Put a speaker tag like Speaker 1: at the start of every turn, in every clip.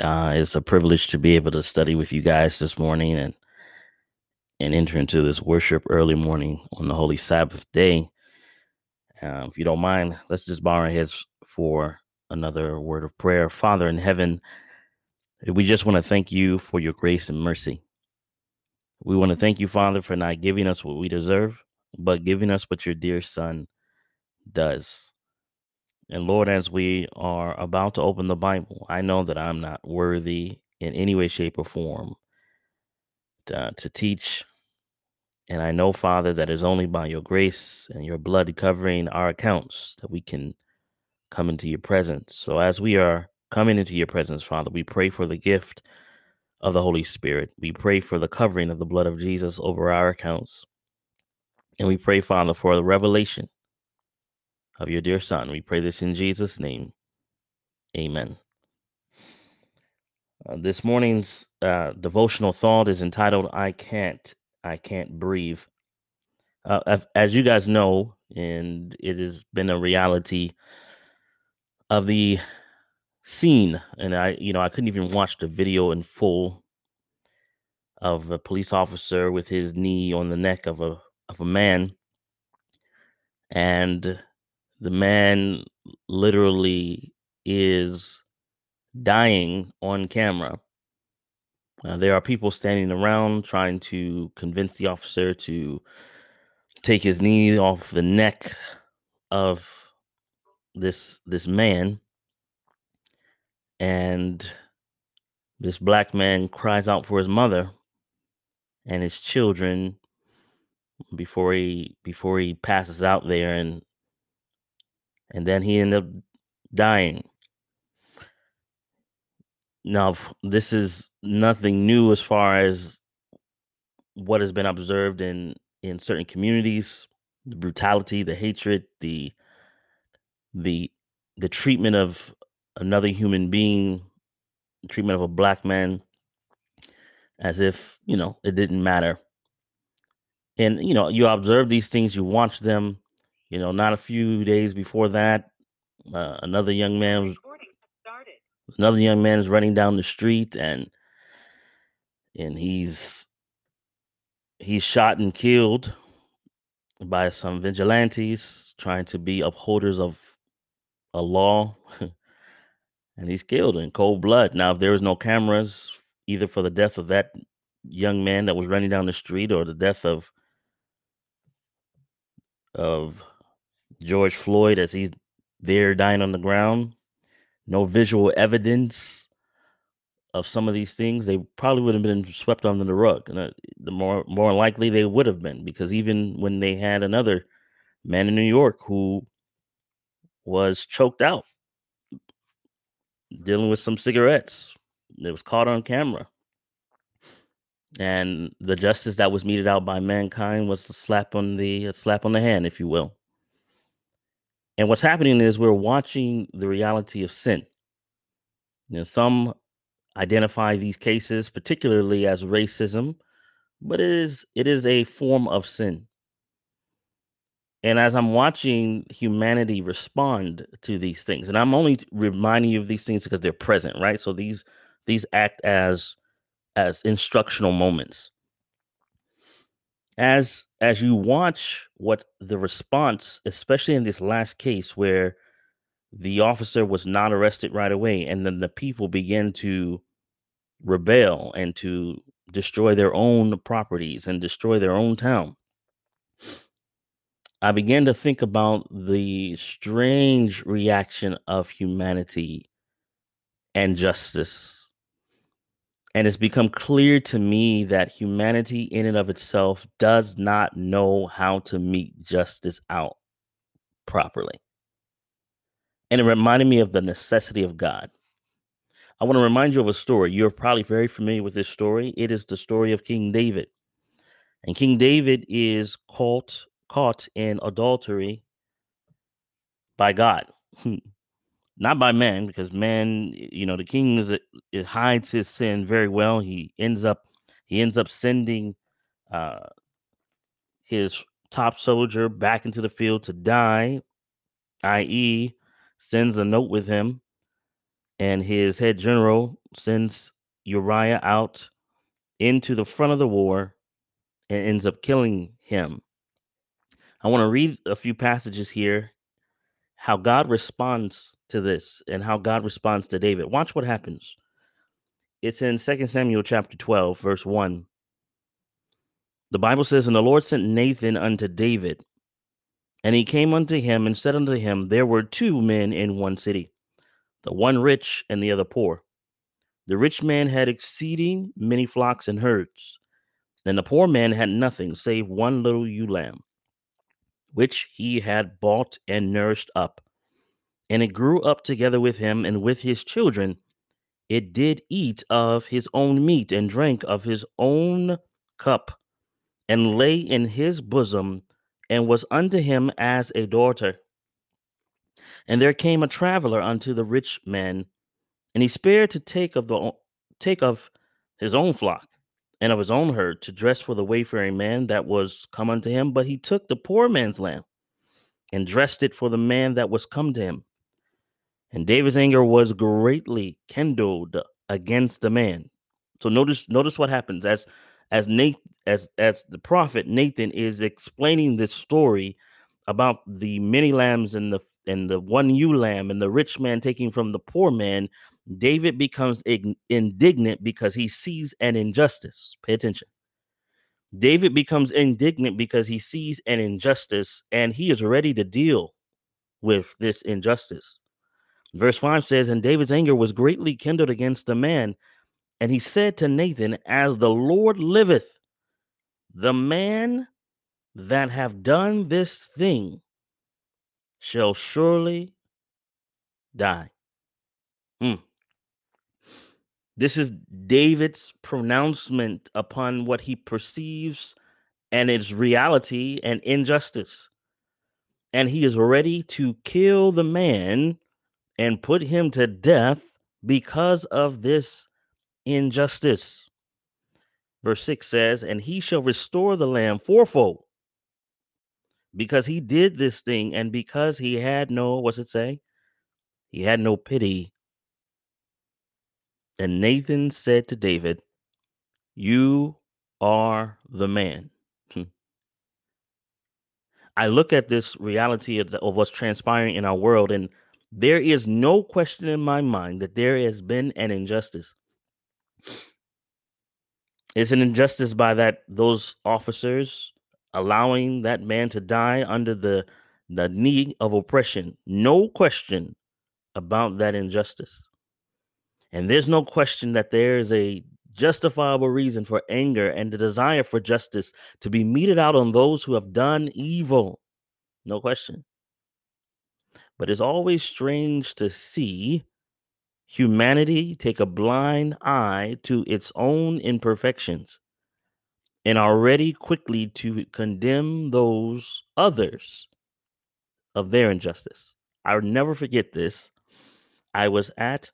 Speaker 1: Uh, it's a privilege to be able to study with you guys this morning and and enter into this worship early morning on the holy Sabbath day. Uh, if you don't mind, let's just bow our heads for another word of prayer. Father in heaven, we just want to thank you for your grace and mercy. We want to thank you, Father, for not giving us what we deserve, but giving us what your dear Son does. And Lord, as we are about to open the Bible, I know that I'm not worthy in any way, shape, or form to, uh, to teach. And I know, Father, that it's only by your grace and your blood covering our accounts that we can come into your presence. So as we are coming into your presence, Father, we pray for the gift of the Holy Spirit. We pray for the covering of the blood of Jesus over our accounts. And we pray, Father, for the revelation of your dear Son. We pray this in Jesus' name. Amen. Uh, this morning's uh, devotional thought is entitled "I Can't, I Can't Breathe." Uh, as, you guys know, and it has been a reality of the scene, and I, you know, I couldn't even watch the video in full of a police officer with his knee on the neck of a of a man, and the man literally is dying on camera. Uh, there are people standing around trying to convince the officer to take his knee off the neck of this this man and this black man cries out for his mother and his children before he before he passes out there and and then he ended up dying. Now, this is nothing new as far as what has been observed in in certain communities, the brutality, the hatred, the the the treatment of another human being, treatment of a black man as if, you know, it didn't matter. And you know, you observe these things, you watch them, you know, not a few days before that, uh, another young man was another young man is running down the street and and he's he's shot and killed by some vigilantes trying to be upholders of a law and he's killed in cold blood. Now if there was no cameras either for the death of that young man that was running down the street or the death of of George Floyd as he's there dying on the ground, no visual evidence of some of these things, they probably would have been swept under the rug. And uh, the more more likely they would have been, because even when they had another man in New York who was choked out dealing with some cigarettes, it was caught on camera. And the justice that was meted out by mankind was a slap on the slap on the hand, if you will. And what's happening is we're watching the reality of sin. Know, some identify these cases particularly as racism, but it is it is a form of sin. And as I'm watching humanity respond to these things, and I'm only reminding you of these things because they're present, right? So these these act as as instructional moments as as you watch what the response especially in this last case where the officer was not arrested right away and then the people begin to rebel and to destroy their own properties and destroy their own town. I began to think about the strange reaction of humanity and justice and it's become clear to me that humanity, in and of itself, does not know how to meet justice out properly. And it reminded me of the necessity of God. I want to remind you of a story. You're probably very familiar with this story. It is the story of King David. And King David is caught caught in adultery by God. Hmm. Not by man, because man, you know, the king is it hides his sin very well. He ends up he ends up sending uh his top soldier back into the field to die, i.e., sends a note with him and his head general sends Uriah out into the front of the war and ends up killing him. I want to read a few passages here how God responds to this and how God responds to David. Watch what happens. It's in 2 Samuel chapter 12, verse 1. The Bible says, And the Lord sent Nathan unto David, and he came unto him and said unto him, There were two men in one city, the one rich and the other poor. The rich man had exceeding many flocks and herds, and the poor man had nothing save one little ewe lamb, which he had bought and nourished up. And it grew up together with him and with his children. It did eat of his own meat and drank of his own cup, and lay in his bosom, and was unto him as a daughter. And there came a traveler unto the rich man, and he spared to take of the take of his own flock and of his own herd to dress for the wayfaring man that was come unto him, but he took the poor man's lamb and dressed it for the man that was come to him. And David's anger was greatly kindled against the man. So notice notice what happens as as Nathan as as the prophet Nathan is explaining this story about the many lambs and the and the one ewe lamb and the rich man taking from the poor man, David becomes indignant because he sees an injustice. Pay attention. David becomes indignant because he sees an injustice and he is ready to deal with this injustice. Verse 5 says, And David's anger was greatly kindled against the man. And he said to Nathan, As the Lord liveth, the man that have done this thing shall surely die. Mm. This is David's pronouncement upon what he perceives and its reality and injustice. And he is ready to kill the man and put him to death because of this injustice. Verse 6 says, And he shall restore the lamb fourfold because he did this thing and because he had no, what's it say? He had no pity. And Nathan said to David, You are the man. Hmm. I look at this reality of, of what's transpiring in our world, and there is no question in my mind that there has been an injustice. It's an injustice by that those officers allowing that man to die under the the knee of oppression. No question about that injustice. And there's no question that there is a justifiable reason for anger and the desire for justice to be meted out on those who have done evil. No question. But it's always strange to see humanity take a blind eye to its own imperfections and are ready quickly to condemn those others of their injustice. I'll never forget this. I was at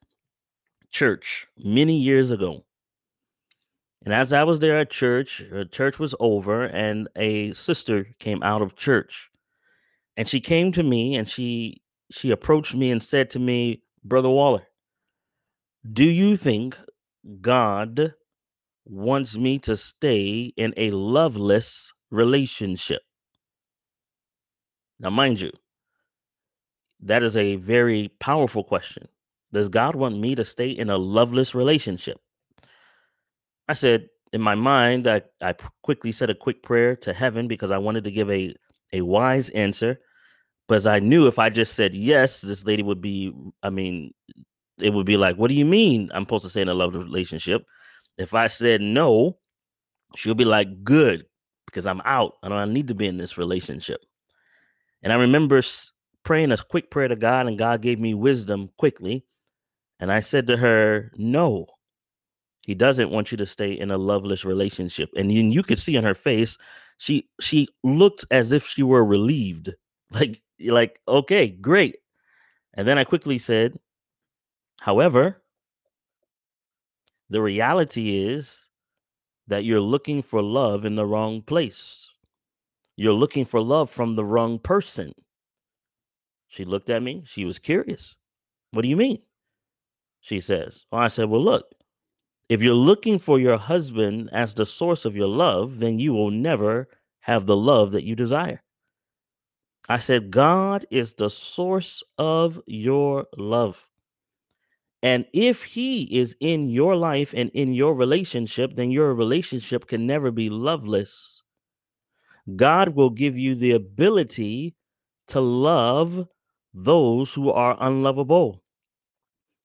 Speaker 1: church many years ago. And as I was there at church, uh, church was over, and a sister came out of church. And she came to me and she she approached me and said to me, Brother Waller, do you think God wants me to stay in a loveless relationship? Now, mind you, that is a very powerful question. Does God want me to stay in a loveless relationship? I said, in my mind, I, I quickly said a quick prayer to heaven because I wanted to give a, a wise answer. But I knew if I just said yes, this lady would be, I mean, it would be like, what do you mean I'm supposed to say in a love relationship? If I said no, she'll be like, good, because I'm out. I don't need to be in this relationship. And I remember praying a quick prayer to God, and God gave me wisdom quickly. And I said to her, no, he doesn't want you to stay in a loveless relationship. And you, you could see on her face, she she looked as if she were relieved. Like, like, okay, great. And then I quickly said, however, the reality is that you're looking for love in the wrong place. You're looking for love from the wrong person. She looked at me. She was curious. What do you mean? She says. Well, I said, Well, look, if you're looking for your husband as the source of your love, then you will never have the love that you desire. I said, God is the source of your love. And if he is in your life and in your relationship, then your relationship can never be loveless. God will give you the ability to love those who are unlovable.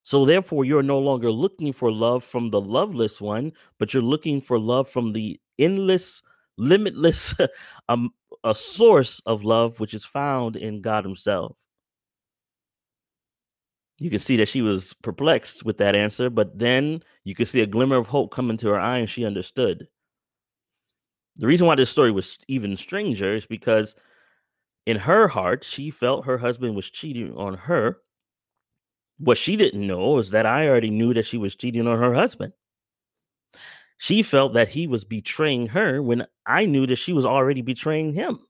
Speaker 1: So, therefore, you're no longer looking for love from the loveless one, but you're looking for love from the endless, limitless, um, a source of love which is found in God Himself. You can see that she was perplexed with that answer, but then you could see a glimmer of hope come into her eye and she understood. The reason why this story was even stranger is because in her heart, she felt her husband was cheating on her what she didn't know is that I already knew that she was cheating on her husband. She felt that he was betraying her when I knew that she was already betraying him.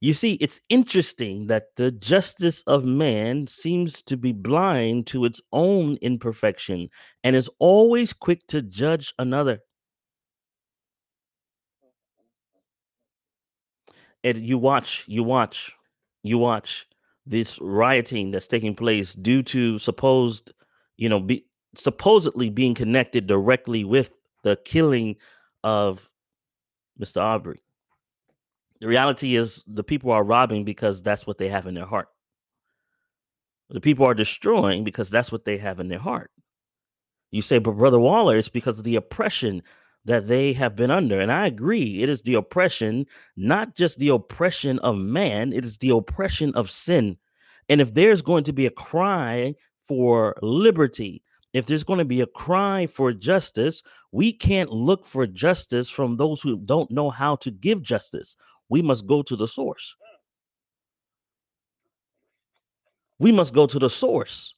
Speaker 1: You see, it's interesting that the justice of man seems to be blind to its own imperfection and is always quick to judge another. And you watch, you watch, you watch this rioting that's taking place due to supposed, you know, be supposedly being connected directly with the killing of Mr. Arbery. The reality is the people are robbing because that's what they have in their heart. The people are destroying because that's what they have in their heart. You say, but Brother Waller, it's because of the oppression that they have been under. And I agree, it is the oppression, not just the oppression of man, it is the oppression of sin. And if there's going to be a cry for liberty, if there's going to be a cry for justice, we can't look for justice from those who don't know how to give justice. We must go to the source. We must go to the source.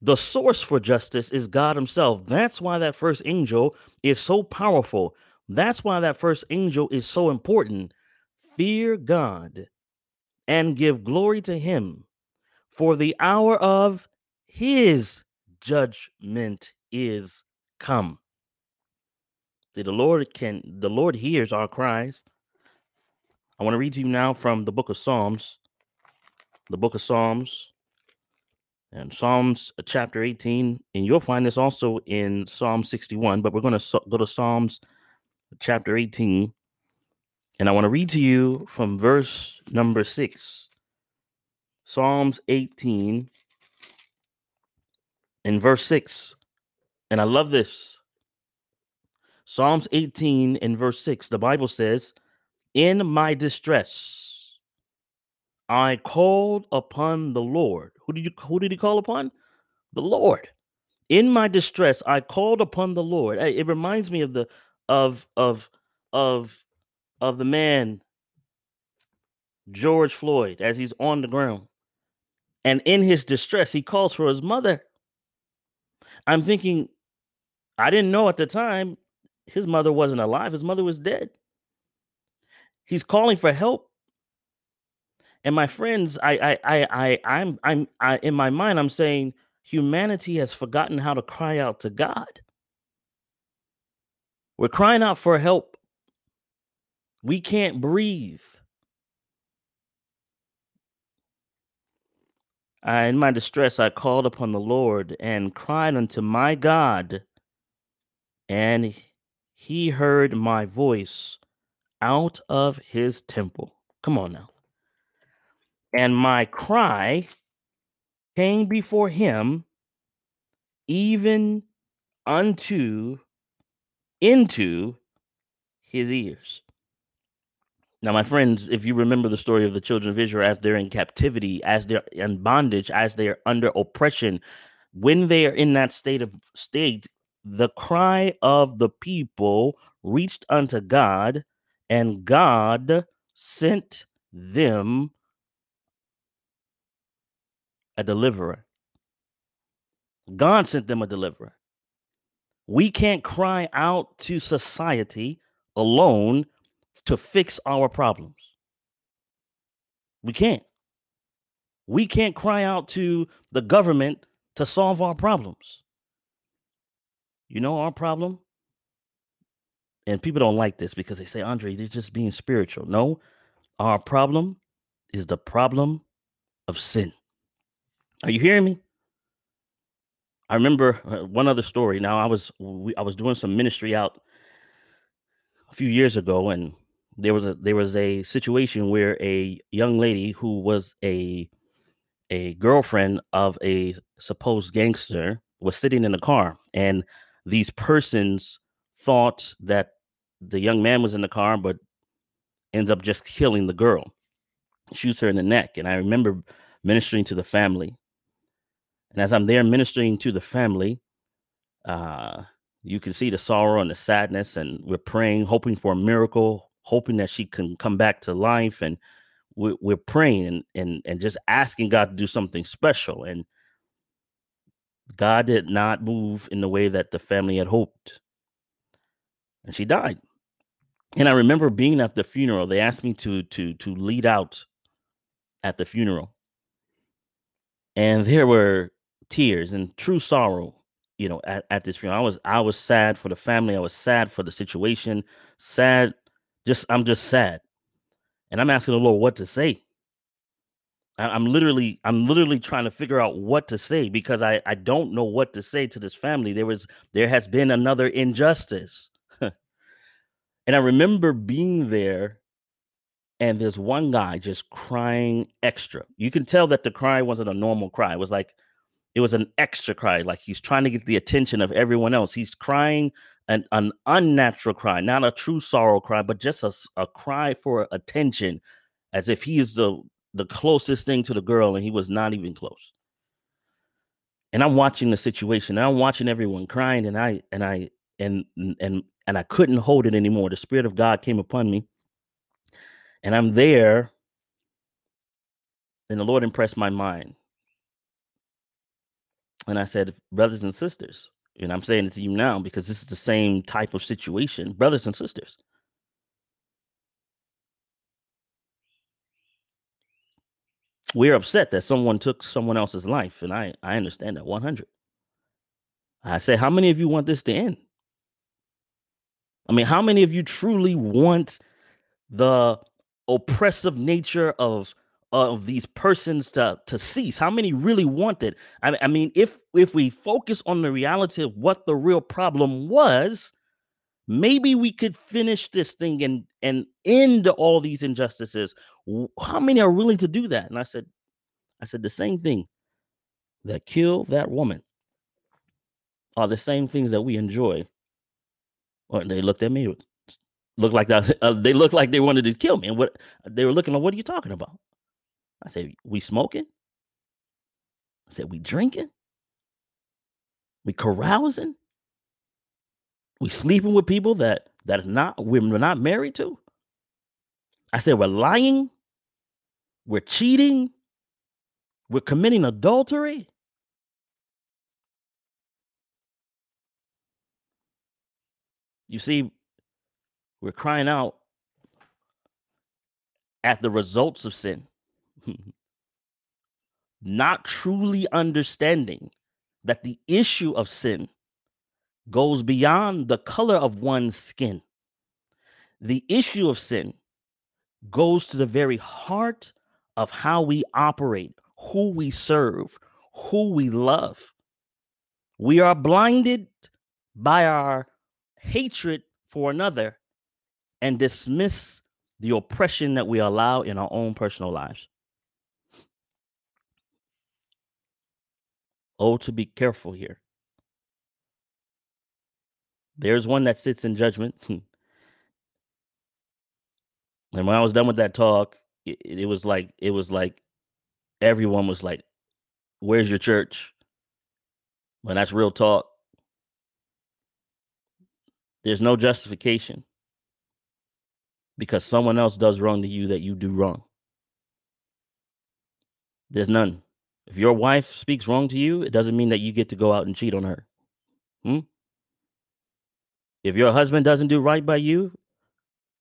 Speaker 1: The source for justice is God Himself. That's why that first angel is so powerful. That's why that first angel is so important. Fear God and give glory to Him, for the hour of His judgment is come. See, the Lord can, the Lord hears our cries. I want to read to you now from the book of Psalms, the book of Psalms, and Psalms uh, chapter 18, and you'll find this also in Psalm 61, but we're going to go to Psalms chapter 18, and I want to read to you from verse number 6. Psalms 18 in verse 6. And I love this. Psalms 18 in verse 6, the Bible says, In my distress, I called upon the Lord. Who did you who did he call upon? The Lord. In my distress, I called upon the Lord. It reminds me of the of of of of the man George Floyd as he's on the ground. And in his distress, he calls for his mother. I'm thinking, I didn't know at the time his mother wasn't alive, his mother was dead. He's calling for help and my friends, I, I, I, I, I'm, I'm, I, in my mind, I'm saying humanity has forgotten how to cry out to God. We're crying out for help. We can't breathe. In my distress, I called upon the Lord and cried unto my God, and he heard my voice out of his temple. Come on now and my cry came before him even unto into his ears. Now, my friends, if you remember the story of the children of Israel as they're in captivity, as they're in bondage, as they're under oppression, when they are in that state of state, the cry of the people reached unto God, and God sent them a deliverer. God sent them a deliverer. We can't cry out to society alone to fix our problems. We can't. We can't cry out to the government to solve our problems. You know our problem? And people don't like this because they say, Andre, they're just being spiritual. No, our problem is the problem of sin. Are you hearing me? I remember uh, one other story. Now I was we, I was doing some ministry out a few years ago, and there was a there was a situation where a young lady who was a a girlfriend of a supposed gangster was sitting in the car, and these persons thought that the young man was in the car, but ends up just killing the girl, shoots her in the neck. And I remember ministering to the family. And as I'm there ministering to the family, uh, you can see the sorrow and the sadness, and we're praying, hoping for a miracle, hoping that she can come back to life. And we're, we're praying and, and, and just asking God to do something special. And God did not move in the way that the family had hoped. And she died. And I remember being at the funeral. They asked me to to to lead out at the funeral. And there were tears and true sorrow, you know, at, at this funeral. I was I was sad for the family. I was sad for the situation. Sad, just I'm just sad. And I'm asking the Lord what to say. I'm literally I'm literally trying to figure out what to say because I I don't know what to say to this family. There was there has been another injustice. and I remember being there and there's one guy just crying extra. You can tell that the cry wasn't a normal cry. It was like it was an extra cry like he's trying to get the attention of everyone else. He's crying an, an unnatural cry, not a true sorrow cry, but just a, a cry for attention as if he is the the closest thing to the girl, and he was not even close. And I'm watching the situation. I'm watching everyone crying, and I and I and and and I couldn't hold it anymore. The spirit of God came upon me, and I'm there, and the Lord impressed my mind. And I said, brothers and sisters, and I'm saying it to you now because this is the same type of situation, brothers and sisters. we're upset that someone took someone else's life, and I I understand that 100. I say, how many of you want this to end? I mean, how many of you truly want the oppressive nature of of these persons to to cease? How many really want it? I, I mean, if if we focus on the reality of what the real problem was, maybe we could finish this thing and and end all these injustices. How many are willing to do that? And i said i said the same thing that kill that woman are the same things that we enjoy. Or they looked at me looked like that uh, they looked like they wanted to kill me. And what they were looking like what are you talking about i said we smoking? I said we drinking? We carousing? We sleeping with people that that are not we're not married to. I said we're lying, we're cheating, we're committing adultery. You see, we're crying out at the results of sin, not truly understanding that the issue of sin goes beyond the color of one's skin. The issue of sin goes to the very heart of how we operate, who we serve, who we love. We are blinded by our hatred for another and dismiss the oppression that we allow in our own personal lives. Oh, to be careful here. There's one that sits in judgment. and when I was done with that talk, it, it was like it was like everyone was like, "Where's your church?" When that's real talk. There's no justification because someone else does wrong to you that you do wrong. There's none. If your wife speaks wrong to you, it doesn't mean that you get to go out and cheat on her. Hmm? If your husband doesn't do right by you,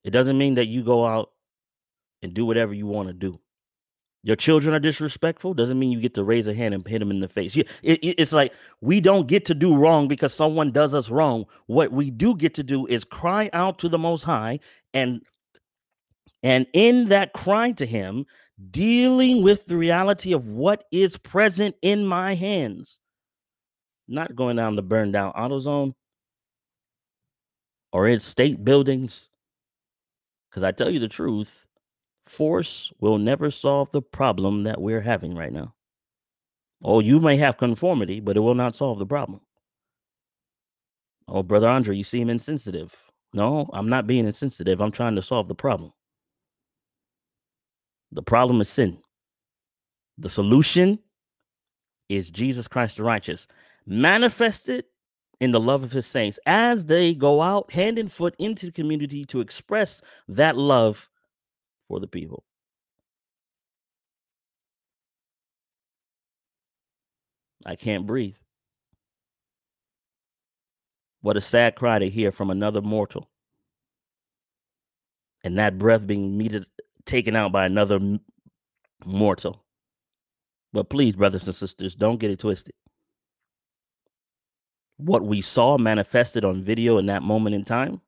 Speaker 1: it doesn't mean that you go out and do whatever you want to do. Your children are disrespectful doesn't mean you get to raise a hand and hit them in the face. it, it, it's like we don't get to do wrong because someone does us wrong. What we do get to do is cry out to the Most High and and in that cry to Him, dealing with the reality of what is present in my hands, not going down the burn down AutoZone or in state buildings. Because I tell you the truth, force will never solve the problem that we're having right now. Oh, you may have conformity, but it will not solve the problem. Oh, brother Andre, you seem insensitive. No, I'm not being insensitive. I'm trying to solve the problem. The problem is sin. The solution is Jesus Christ the righteous, manifested in the love of his saints as they go out hand and foot into the community to express that love for the people. I can't breathe. What a sad cry to hear from another mortal. And that breath being meted, taken out by another mortal. But please, brothers and sisters, don't get it twisted. What we saw manifested on video in that moment in time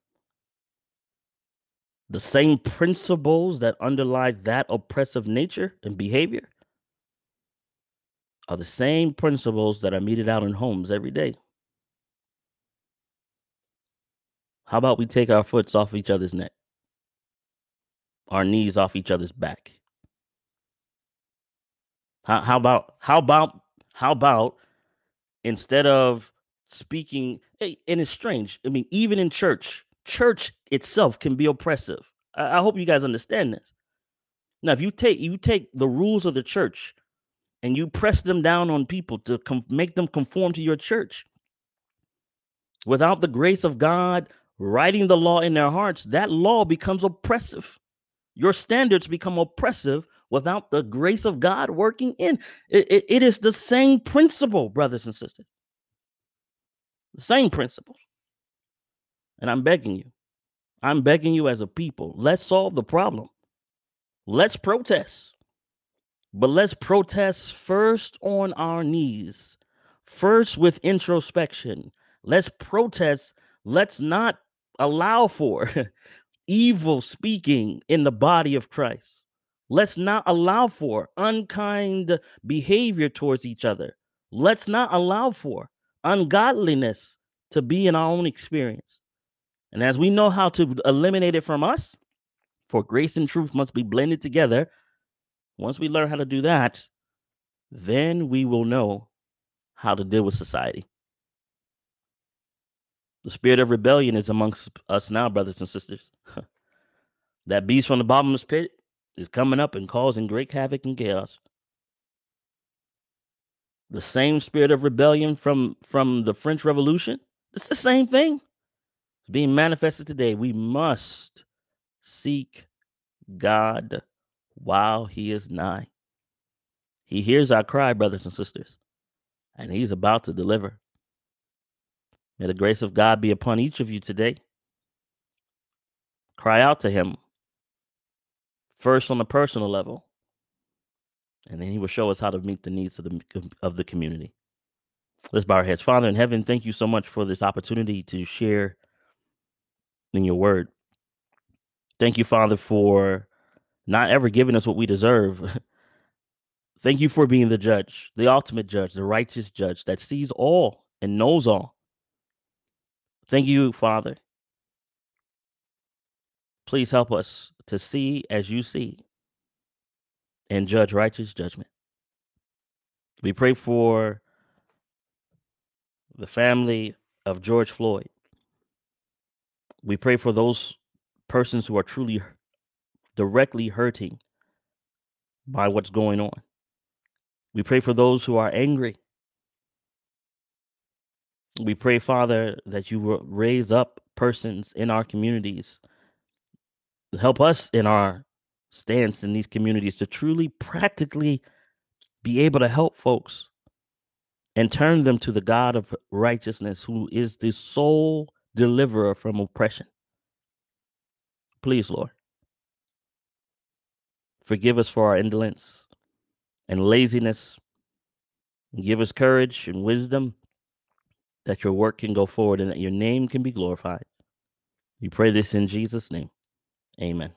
Speaker 1: the same principles that underlie that oppressive nature and behavior are the same principles that are meted out in homes every day. How about we take our foots off each other's neck, our knees off each other's back? How, how about how about how about instead of speaking, and it's strange. I mean, even in church, church itself can be oppressive. I, I hope you guys understand this. Now, if you take you take the rules of the church and you press them down on people to com- make them conform to your church, without the grace of God writing the law in their hearts, that law becomes oppressive. Your standards become oppressive without the grace of God working in. it, it, it is the same principle, brothers and sisters. The same principle. And I'm begging you, I'm begging you as a people, let's solve the problem. Let's protest. But let's protest first on our knees, first with introspection. Let's protest. Let's not allow for evil speaking in the body of Christ. Let's not allow for unkind behavior towards each other. Let's not allow for ungodliness to be in our own experience. And as we know how to eliminate it from us, for grace and truth must be blended together. Once we learn how to do that, then we will know how to deal with society. The spirit of rebellion is amongst us now, brothers and sisters. that beast from the bottomless pit is coming up and causing great havoc and chaos. The same spirit of rebellion from from the French Revolution, it's the same thing being manifested today. We must seek God while He is nigh. He hears our cry, brothers and sisters, and He's about to deliver. May the grace of God be upon each of you today. Cry out to Him first on a personal level, and then He will show us how to meet the needs of the of the community. Let's bow our heads. Father in heaven, thank you so much for this opportunity to share in your word. Thank you, Father, for not ever giving us what we deserve. Thank you for being the judge, the ultimate judge, the righteous judge that sees all and knows all. Thank you, Father. Please help us to see as you see and judge righteous judgment. We pray for the family of George Floyd. We pray for those persons who are truly directly hurting by what's going on. We pray for those who are angry. We pray, Father, that you will raise up persons in our communities. Help us in our stance in these communities to truly practically be able to help folks and turn them to the God of righteousness, who is the sole deliverer from oppression. Please, Lord, forgive us for our indolence. and laziness. Give us courage and wisdom that your work can go forward and that your name can be glorified. We pray this in Jesus' name. Amen.